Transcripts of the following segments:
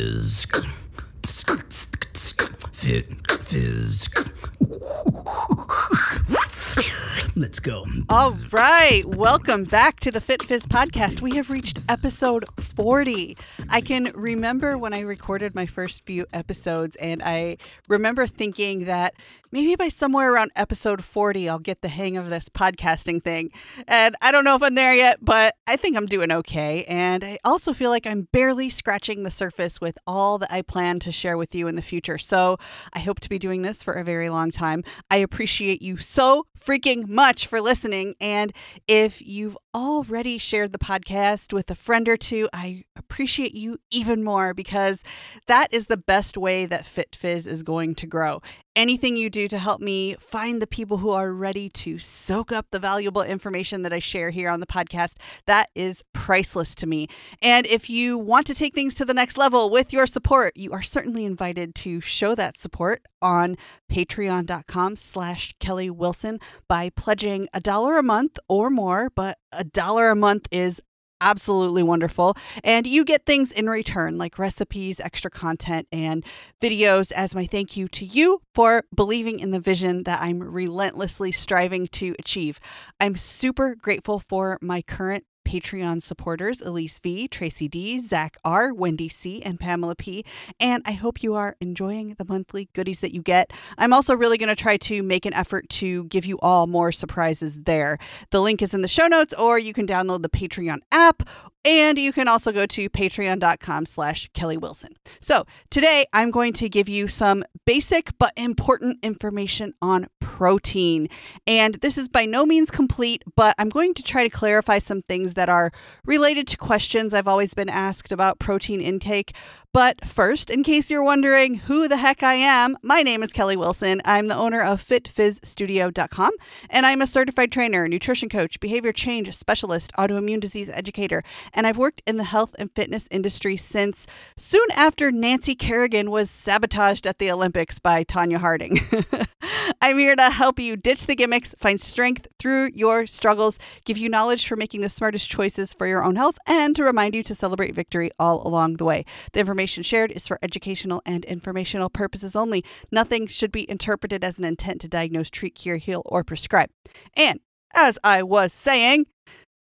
fizz. Fizz. Let's go. All right. Welcome back to the Fit Fizz podcast. We have reached episode 40. I can remember when I recorded my first few episodes, and I remember thinking that maybe by somewhere around episode 40, I'll get the hang of this podcasting thing. And I don't know if I'm there yet, but I think I'm doing okay. And I also feel like I'm barely scratching the surface with all that I plan to share with you in the future. So I hope to be doing this for a very long time. I appreciate you so freaking much for listening. And if you've already shared the podcast with a friend or two, I appreciate you even more because that is the best way that FitFizz is going to grow. Anything you do to help me find the people who are ready to soak up the valuable information that I share here on the podcast, that is priceless to me. And if you want to take things to the next level with your support, you are certainly invited to show that support on patreon.com slash Kelly Wilson by pledging a dollar a month or more, but a dollar a month is absolutely wonderful. And you get things in return like recipes, extra content, and videos as my thank you to you for believing in the vision that I'm relentlessly striving to achieve. I'm super grateful for my current Patreon supporters Elise V, Tracy D, Zach R, Wendy C, and Pamela P. And I hope you are enjoying the monthly goodies that you get. I'm also really going to try to make an effort to give you all more surprises there. The link is in the show notes, or you can download the Patreon app and you can also go to patreon.com slash Kelly Wilson. So today I'm going to give you some basic but important information on protein. And this is by no means complete, but I'm going to try to clarify some things that are related to questions I've always been asked about protein intake. But first, in case you're wondering who the heck I am, my name is Kelly Wilson. I'm the owner of FitFizzStudio.com, and I'm a certified trainer, nutrition coach, behavior change specialist, autoimmune disease educator, and I've worked in the health and fitness industry since soon after Nancy Kerrigan was sabotaged at the Olympics by Tonya Harding. I'm here to help you ditch the gimmicks, find strength through your struggles, give you knowledge for making the smartest choices for your own health, and to remind you to celebrate victory all along the way. The information shared is for educational and informational purposes only. Nothing should be interpreted as an intent to diagnose, treat, cure, heal, or prescribe. And as I was saying,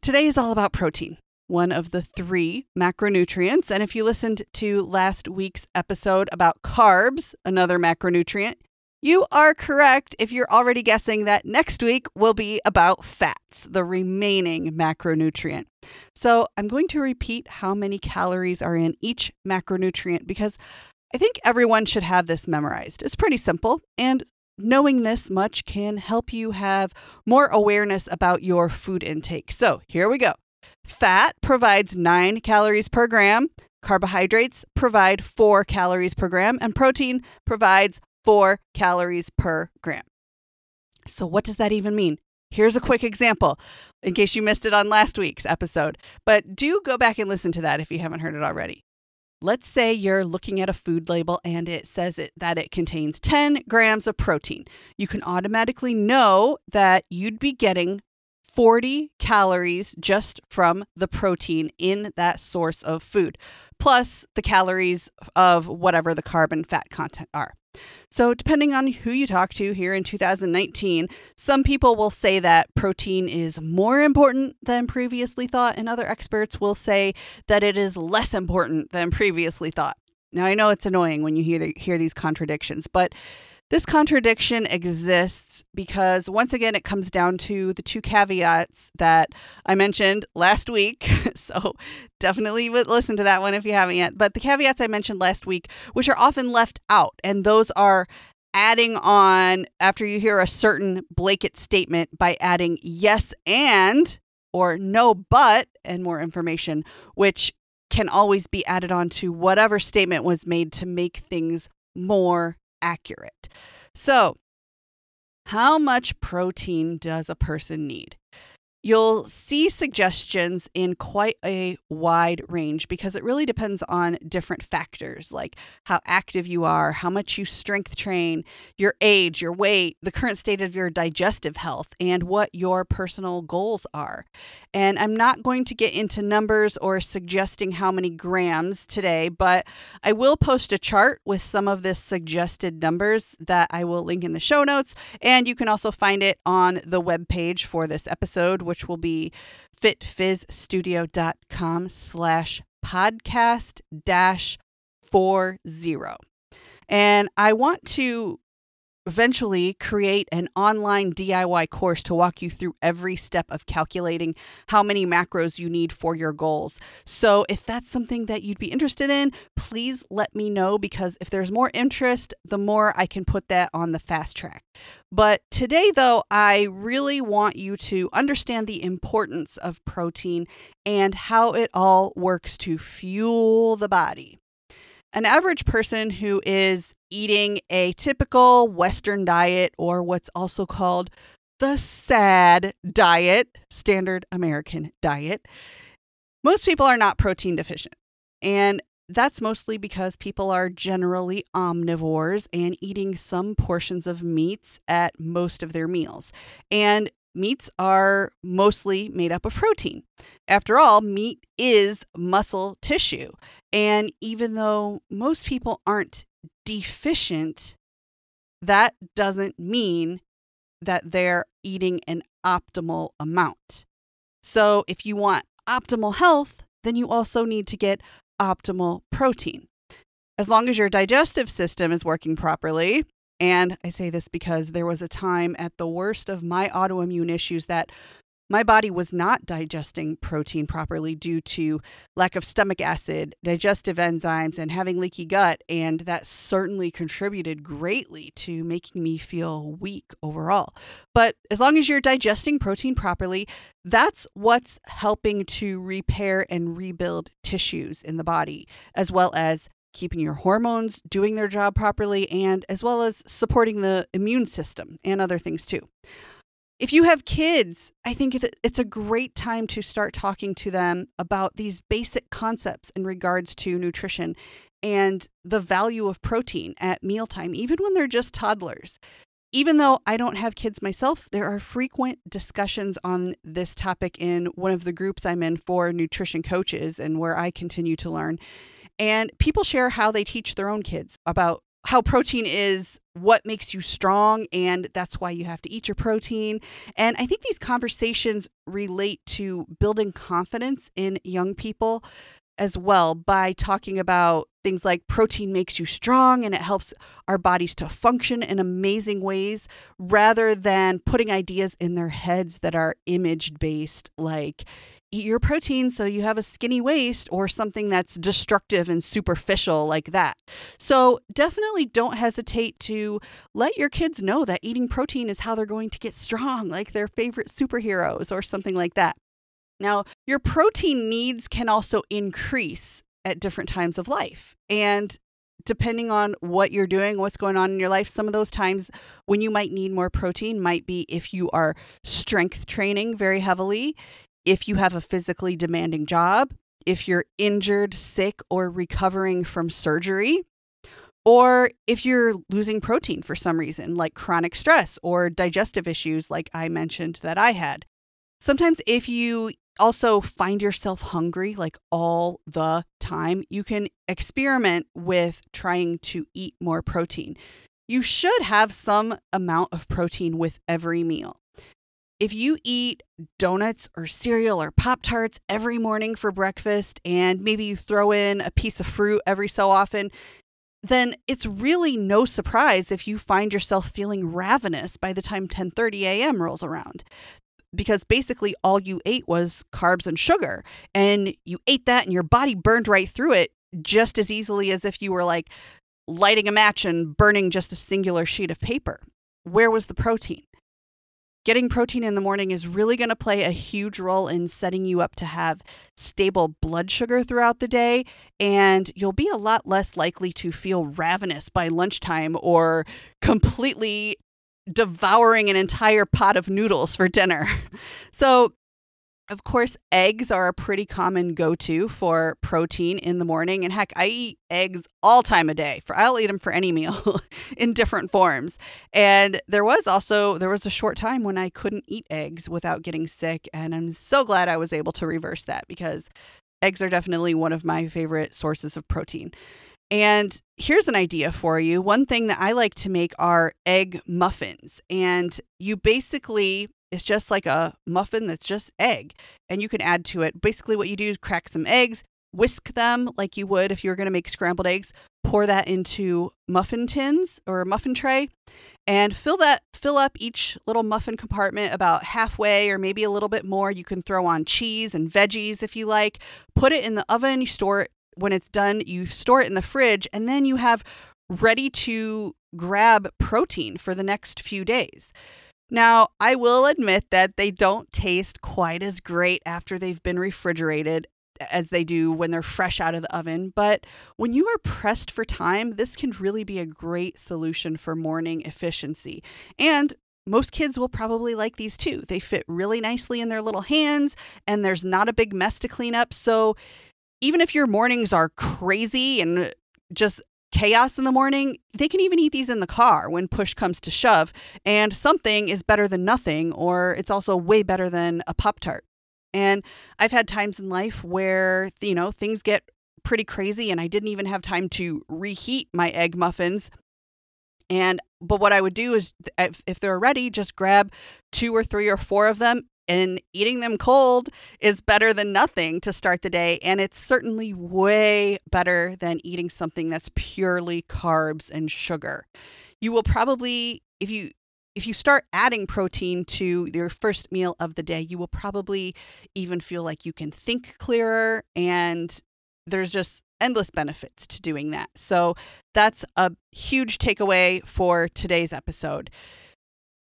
today is all about protein one of the three macronutrients. And if you listened to last week's episode about carbs, another macronutrient, you are correct if you're already guessing that next week will be about fats, the remaining macronutrient. So I'm going to repeat how many calories are in each macronutrient because I think everyone should have this memorized. It's pretty simple, and knowing this much can help you have more awareness about your food intake. So here we go. Fat provides nine calories per gram. Carbohydrates provide four calories per gram, and protein provides four calories per gram. So, what does that even mean? Here's a quick example in case you missed it on last week's episode, but do go back and listen to that if you haven't heard it already. Let's say you're looking at a food label and it says it, that it contains 10 grams of protein. You can automatically know that you'd be getting 40 calories just from the protein in that source of food, plus the calories of whatever the carb and fat content are. So, depending on who you talk to here in 2019, some people will say that protein is more important than previously thought, and other experts will say that it is less important than previously thought. Now, I know it's annoying when you hear, hear these contradictions, but this contradiction exists because, once again, it comes down to the two caveats that I mentioned last week. so, definitely listen to that one if you haven't yet. But the caveats I mentioned last week, which are often left out, and those are adding on after you hear a certain blanket statement by adding yes and or no but and more information, which can always be added on to whatever statement was made to make things more accurate. So, how much protein does a person need? You'll see suggestions in quite a wide range because it really depends on different factors like how active you are, how much you strength train, your age, your weight, the current state of your digestive health, and what your personal goals are. And I'm not going to get into numbers or suggesting how many grams today, but I will post a chart with some of the suggested numbers that I will link in the show notes. And you can also find it on the web page for this episode, which will be fitfizzstudio.com slash podcast dash four zero. And I want to eventually create an online DIY course to walk you through every step of calculating how many macros you need for your goals. So, if that's something that you'd be interested in, please let me know because if there's more interest, the more I can put that on the fast track. But today, though, I really want you to understand the importance of protein and how it all works to fuel the body. An average person who is eating a typical Western diet, or what's also called the SAD diet, standard American diet, most people are not protein deficient. And that's mostly because people are generally omnivores and eating some portions of meats at most of their meals. And meats are mostly made up of protein. After all, meat is muscle tissue. And even though most people aren't deficient, that doesn't mean that they're eating an optimal amount. So, if you want optimal health, then you also need to get optimal protein. As long as your digestive system is working properly, and I say this because there was a time at the worst of my autoimmune issues that my body was not digesting protein properly due to lack of stomach acid, digestive enzymes, and having leaky gut. And that certainly contributed greatly to making me feel weak overall. But as long as you're digesting protein properly, that's what's helping to repair and rebuild tissues in the body, as well as keeping your hormones doing their job properly, and as well as supporting the immune system and other things too if you have kids, I think it's a great time to start talking to them about these basic concepts in regards to nutrition and the value of protein at mealtime, even when they're just toddlers. Even though I don't have kids myself, there are frequent discussions on this topic in one of the groups I'm in for nutrition coaches and where I continue to learn. And people share how they teach their own kids about how protein is what makes you strong and that's why you have to eat your protein. And I think these conversations relate to building confidence in young people as well by talking about things like protein makes you strong and it helps our bodies to function in amazing ways rather than putting ideas in their heads that are image based like eat your protein so you have a skinny waist or something that's destructive and superficial like that. So, definitely don't hesitate to let your kids know that eating protein is how they're going to get strong, like their favorite superheroes or something like that. Now, your protein needs can also increase at different times of life. And depending on what you're doing, what's going on in your life, some of those times when you might need more protein might be if you are strength training very heavily, if you have a physically demanding job, if you're injured, sick, or recovering from surgery, or if you're losing protein for some reason, like chronic stress or digestive issues, like I mentioned that I had. Sometimes, if you also find yourself hungry like all the time, you can experiment with trying to eat more protein. You should have some amount of protein with every meal if you eat donuts or cereal or Pop Tarts every morning for breakfast and maybe you throw in a piece of fruit every so often, then it's really no surprise if you find yourself feeling ravenous by the time 10:30 a.m. rolls around. Because basically all you ate was carbs and sugar and you ate that and your body burned right through it just as easily as if you were like lighting a match and burning just a singular sheet of paper. Where was the protein? Getting protein in the morning is really going to play a huge role in setting you up to have stable blood sugar throughout the day, and you'll be a lot less likely to feel ravenous by lunchtime or completely devouring an entire pot of noodles for dinner. So, Of course, eggs are a pretty common go-to for protein in the morning, and heck, I eat eggs all time of day. For I'll eat them for any meal in different forms. And there was also there was a short time when I couldn't eat eggs without getting sick, and I'm so glad I was able to reverse that because eggs are definitely one of my favorite sources of protein. And here's an idea for you. One thing that I like to make are egg muffins. And you basically it's just like a muffin that's just egg, and you can add to it. Basically, what you do is crack some eggs, whisk them like you would if you were going to make scrambled eggs, pour that into muffin tins or a muffin tray, and fill that fill up each little muffin compartment about halfway or maybe a little bit more. You can throw on cheese and veggies if you like. Put it in the oven. You store it when it's done. You store it in the fridge, and then you have ready to grab protein for the next few days. Now, I will admit that they don't taste quite as great after they've been refrigerated as they do when they're fresh out of the oven. But when you are pressed for time, this can really be a great solution for morning efficiency. And most kids will probably like these too. They fit really nicely in their little hands, and there's not a big mess to clean up. So even if your mornings are crazy and just chaos in the morning, they can even eat these in the car when push comes to shove. And something is better than nothing, or it's also way better than a Pop Tart. And I've had times in life where, you know, things get pretty crazy and I didn't even have time to reheat my egg muffins. And, but what I would do is if they're ready, just grab two or three or four of them and eating them cold is better than nothing to start the day. And it's certainly way better than eating something that's purely carbs and sugar. You will probably, if you if you start adding protein to your first meal of the day, you will probably even feel like you can think clearer and there's just endless benefits to doing that. So that's a huge takeaway for today's episode.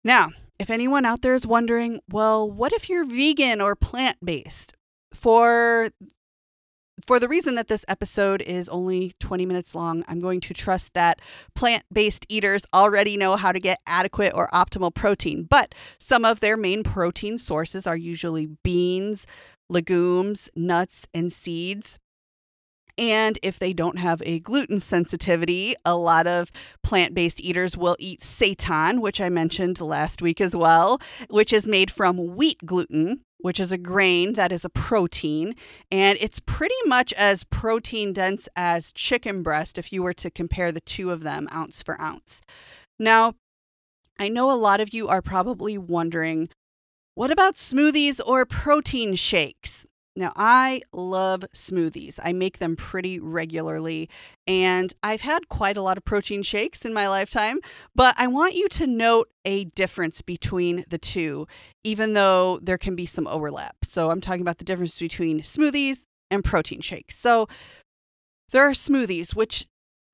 Now, if anyone out there is wondering, well, what if you're vegan or plant based? For for the reason that this episode is only 20 minutes long, I'm going to trust that plant based eaters already know how to get adequate or optimal protein. But some of their main protein sources are usually beans, legumes, nuts, and seeds. And if they don't have a gluten sensitivity, a lot of plant based eaters will eat seitan, which I mentioned last week as well, which is made from wheat gluten, which is a grain that is a protein. And it's pretty much as protein dense as chicken breast if you were to compare the two of them ounce for ounce. Now, I know a lot of you are probably wondering what about smoothies or protein shakes? Now, I love smoothies. I make them pretty regularly, and I've had quite a lot of protein shakes in my lifetime, but I want you to note a difference between the two, even though there can be some overlap. So, I'm talking about the difference between smoothies and protein shakes. So, there are smoothies, which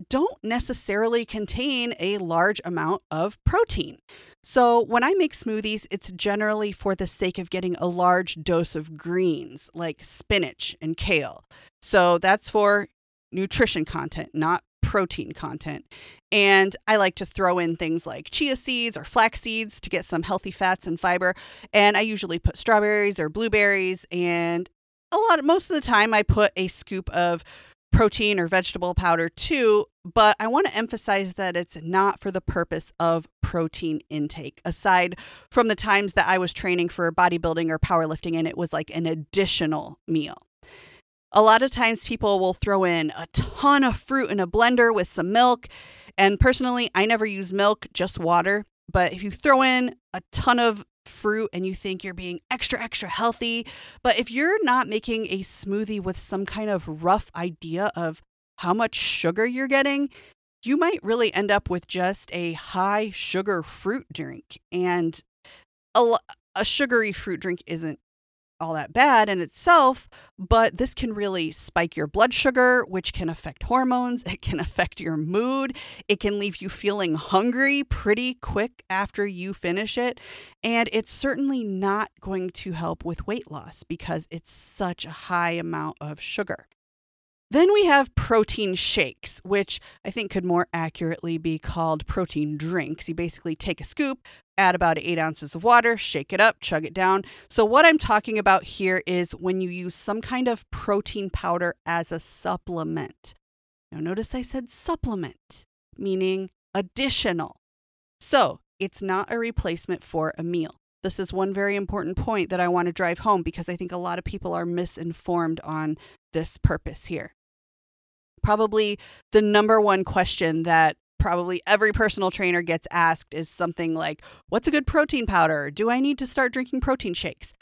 don't necessarily contain a large amount of protein. So, when I make smoothies, it's generally for the sake of getting a large dose of greens like spinach and kale. So, that's for nutrition content, not protein content. And I like to throw in things like chia seeds or flax seeds to get some healthy fats and fiber. And I usually put strawberries or blueberries. And a lot, of, most of the time, I put a scoop of protein or vegetable powder too, but I want to emphasize that it's not for the purpose of protein intake. Aside from the times that I was training for bodybuilding or powerlifting and it was like an additional meal. A lot of times people will throw in a ton of fruit in a blender with some milk. And personally, I never use milk, just water. But if you throw in a ton of fruit and you think you're being extra, extra healthy. But if you're not making a smoothie with some kind of rough idea of how much sugar you're getting, you might really end up with just a high sugar fruit drink. And a, a sugary fruit drink isn't all that bad in itself, but this can really spike your blood sugar, which can affect hormones. It can affect your mood. It can leave you feeling hungry pretty quick after you finish it. And it's certainly not going to help with weight loss because it's such a high amount of sugar. Then we have protein shakes, which I think could more accurately be called protein drinks. You basically take a scoop, add about eight ounces of water, shake it up, chug it down. So, what I'm talking about here is when you use some kind of protein powder as a supplement. Now, notice I said supplement, meaning additional. So, it's not a replacement for a meal. This is one very important point that I want to drive home because I think a lot of people are misinformed on this purpose here. Probably the number one question that probably every personal trainer gets asked is something like, What's a good protein powder? Do I need to start drinking protein shakes?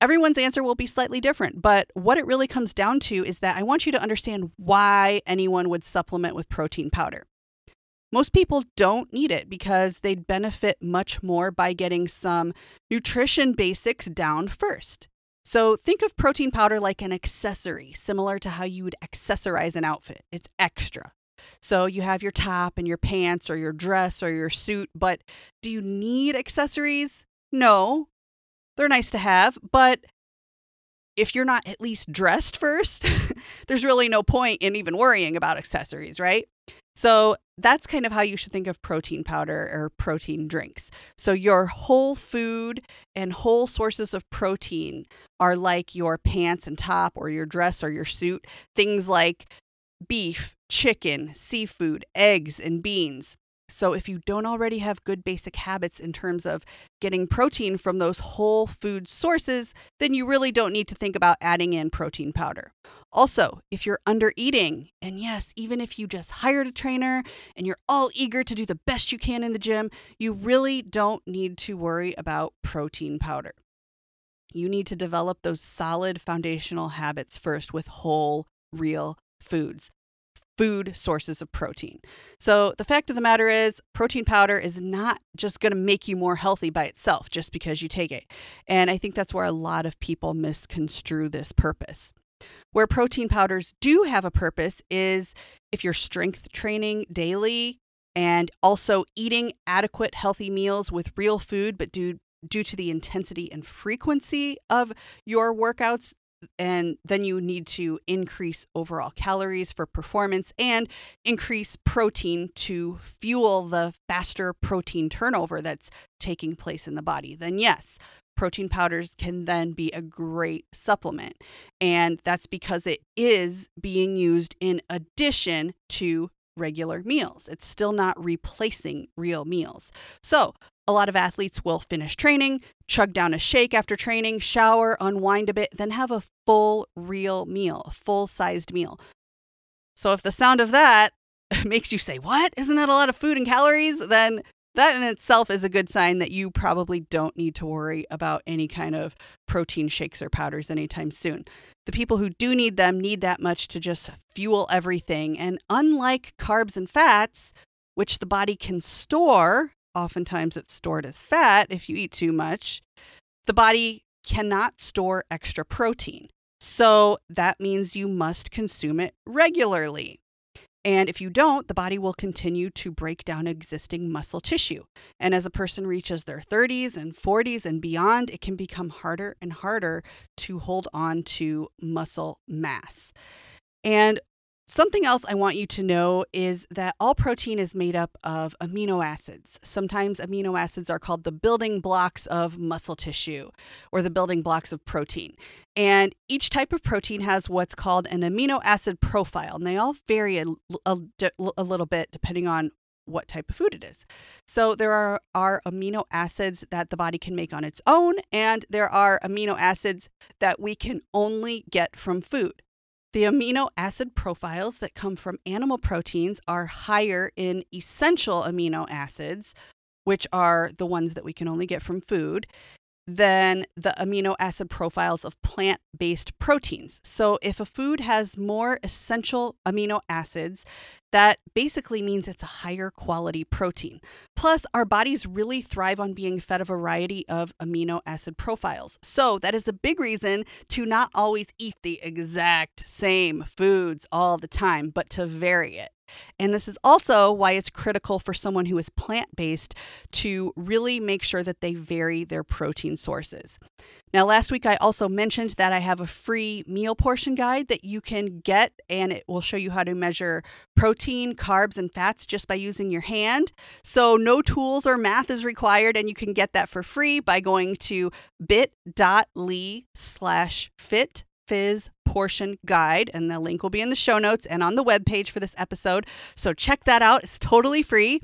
Everyone's answer will be slightly different, but what it really comes down to is that I want you to understand why anyone would supplement with protein powder. Most people don't need it because they'd benefit much more by getting some nutrition basics down first. So think of protein powder like an accessory, similar to how you would accessorize an outfit. It's extra. So you have your top and your pants or your dress or your suit, but do you need accessories? No. They're nice to have, but if you're not at least dressed first, there's really no point in even worrying about accessories, right? So that's kind of how you should think of protein powder or protein drinks. So your whole food and whole sources of protein are like your pants and top or your dress or your suit, things like beef, chicken, seafood, eggs, and beans. So, if you don't already have good basic habits in terms of getting protein from those whole food sources, then you really don't need to think about adding in protein powder. Also, if you're under eating, and yes, even if you just hired a trainer and you're all eager to do the best you can in the gym, you really don't need to worry about protein powder. You need to develop those solid foundational habits first with whole, real foods food sources of protein. So, the fact of the matter is, protein powder is not just going to make you more healthy by itself just because you take it. And I think that's where a lot of people misconstrue this purpose. Where protein powders do have a purpose is if you're strength training daily and also eating adequate healthy meals with real food, but due due to the intensity and frequency of your workouts, and then you need to increase overall calories for performance and increase protein to fuel the faster protein turnover that's taking place in the body, then yes, protein powders can then be a great supplement. And that's because it is being used in addition to regular meals. It's still not replacing real meals. So, a lot of athletes will finish training, chug down a shake after training, shower, unwind a bit, then have a full, real meal, a full sized meal. So, if the sound of that makes you say, What? Isn't that a lot of food and calories? Then that in itself is a good sign that you probably don't need to worry about any kind of protein shakes or powders anytime soon. The people who do need them need that much to just fuel everything. And unlike carbs and fats, which the body can store, oftentimes it's stored as fat if you eat too much, the body cannot store extra protein. So that means you must consume it regularly. And if you don't, the body will continue to break down existing muscle tissue. And as a person reaches their 30s and 40s and beyond, it can become harder and harder to hold on to muscle mass. And Something else I want you to know is that all protein is made up of amino acids. Sometimes amino acids are called the building blocks of muscle tissue or the building blocks of protein. And each type of protein has what's called an amino acid profile, and they all vary a, a, a little bit depending on what type of food it is. So there are, are amino acids that the body can make on its own, and there are amino acids that we can only get from food. The amino acid profiles that come from animal proteins are higher in essential amino acids, which are the ones that we can only get from food, than the amino acid profiles of plant based proteins. So, if a food has more essential amino acids, that basically means it's a higher quality protein. Plus, our bodies really thrive on being fed a variety of amino acid profiles. So, that is a big reason to not always eat the exact same foods all the time, but to vary it. And this is also why it's critical for someone who is plant based to really make sure that they vary their protein sources. Now, last week I also mentioned that I have a free meal portion guide that you can get, and it will show you how to measure protein, carbs, and fats just by using your hand. So, no tools or math is required, and you can get that for free by going to bit.ly slash fit Fizz portion guide, and the link will be in the show notes and on the webpage for this episode. So check that out. It's totally free.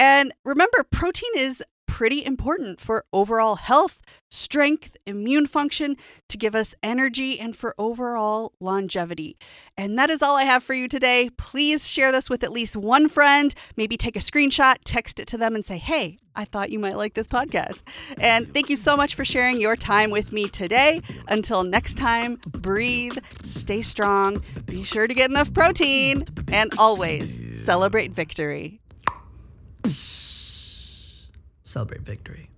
And remember, protein is pretty important for overall health, strength, immune function, to give us energy, and for overall longevity. And that is all I have for you today. Please share this with at least one friend. Maybe take a screenshot, text it to them, and say, hey, I thought you might like this podcast. And thank you so much for sharing your time with me today. Until next time, breathe, stay strong, be sure to get enough protein, and always celebrate victory celebrate victory.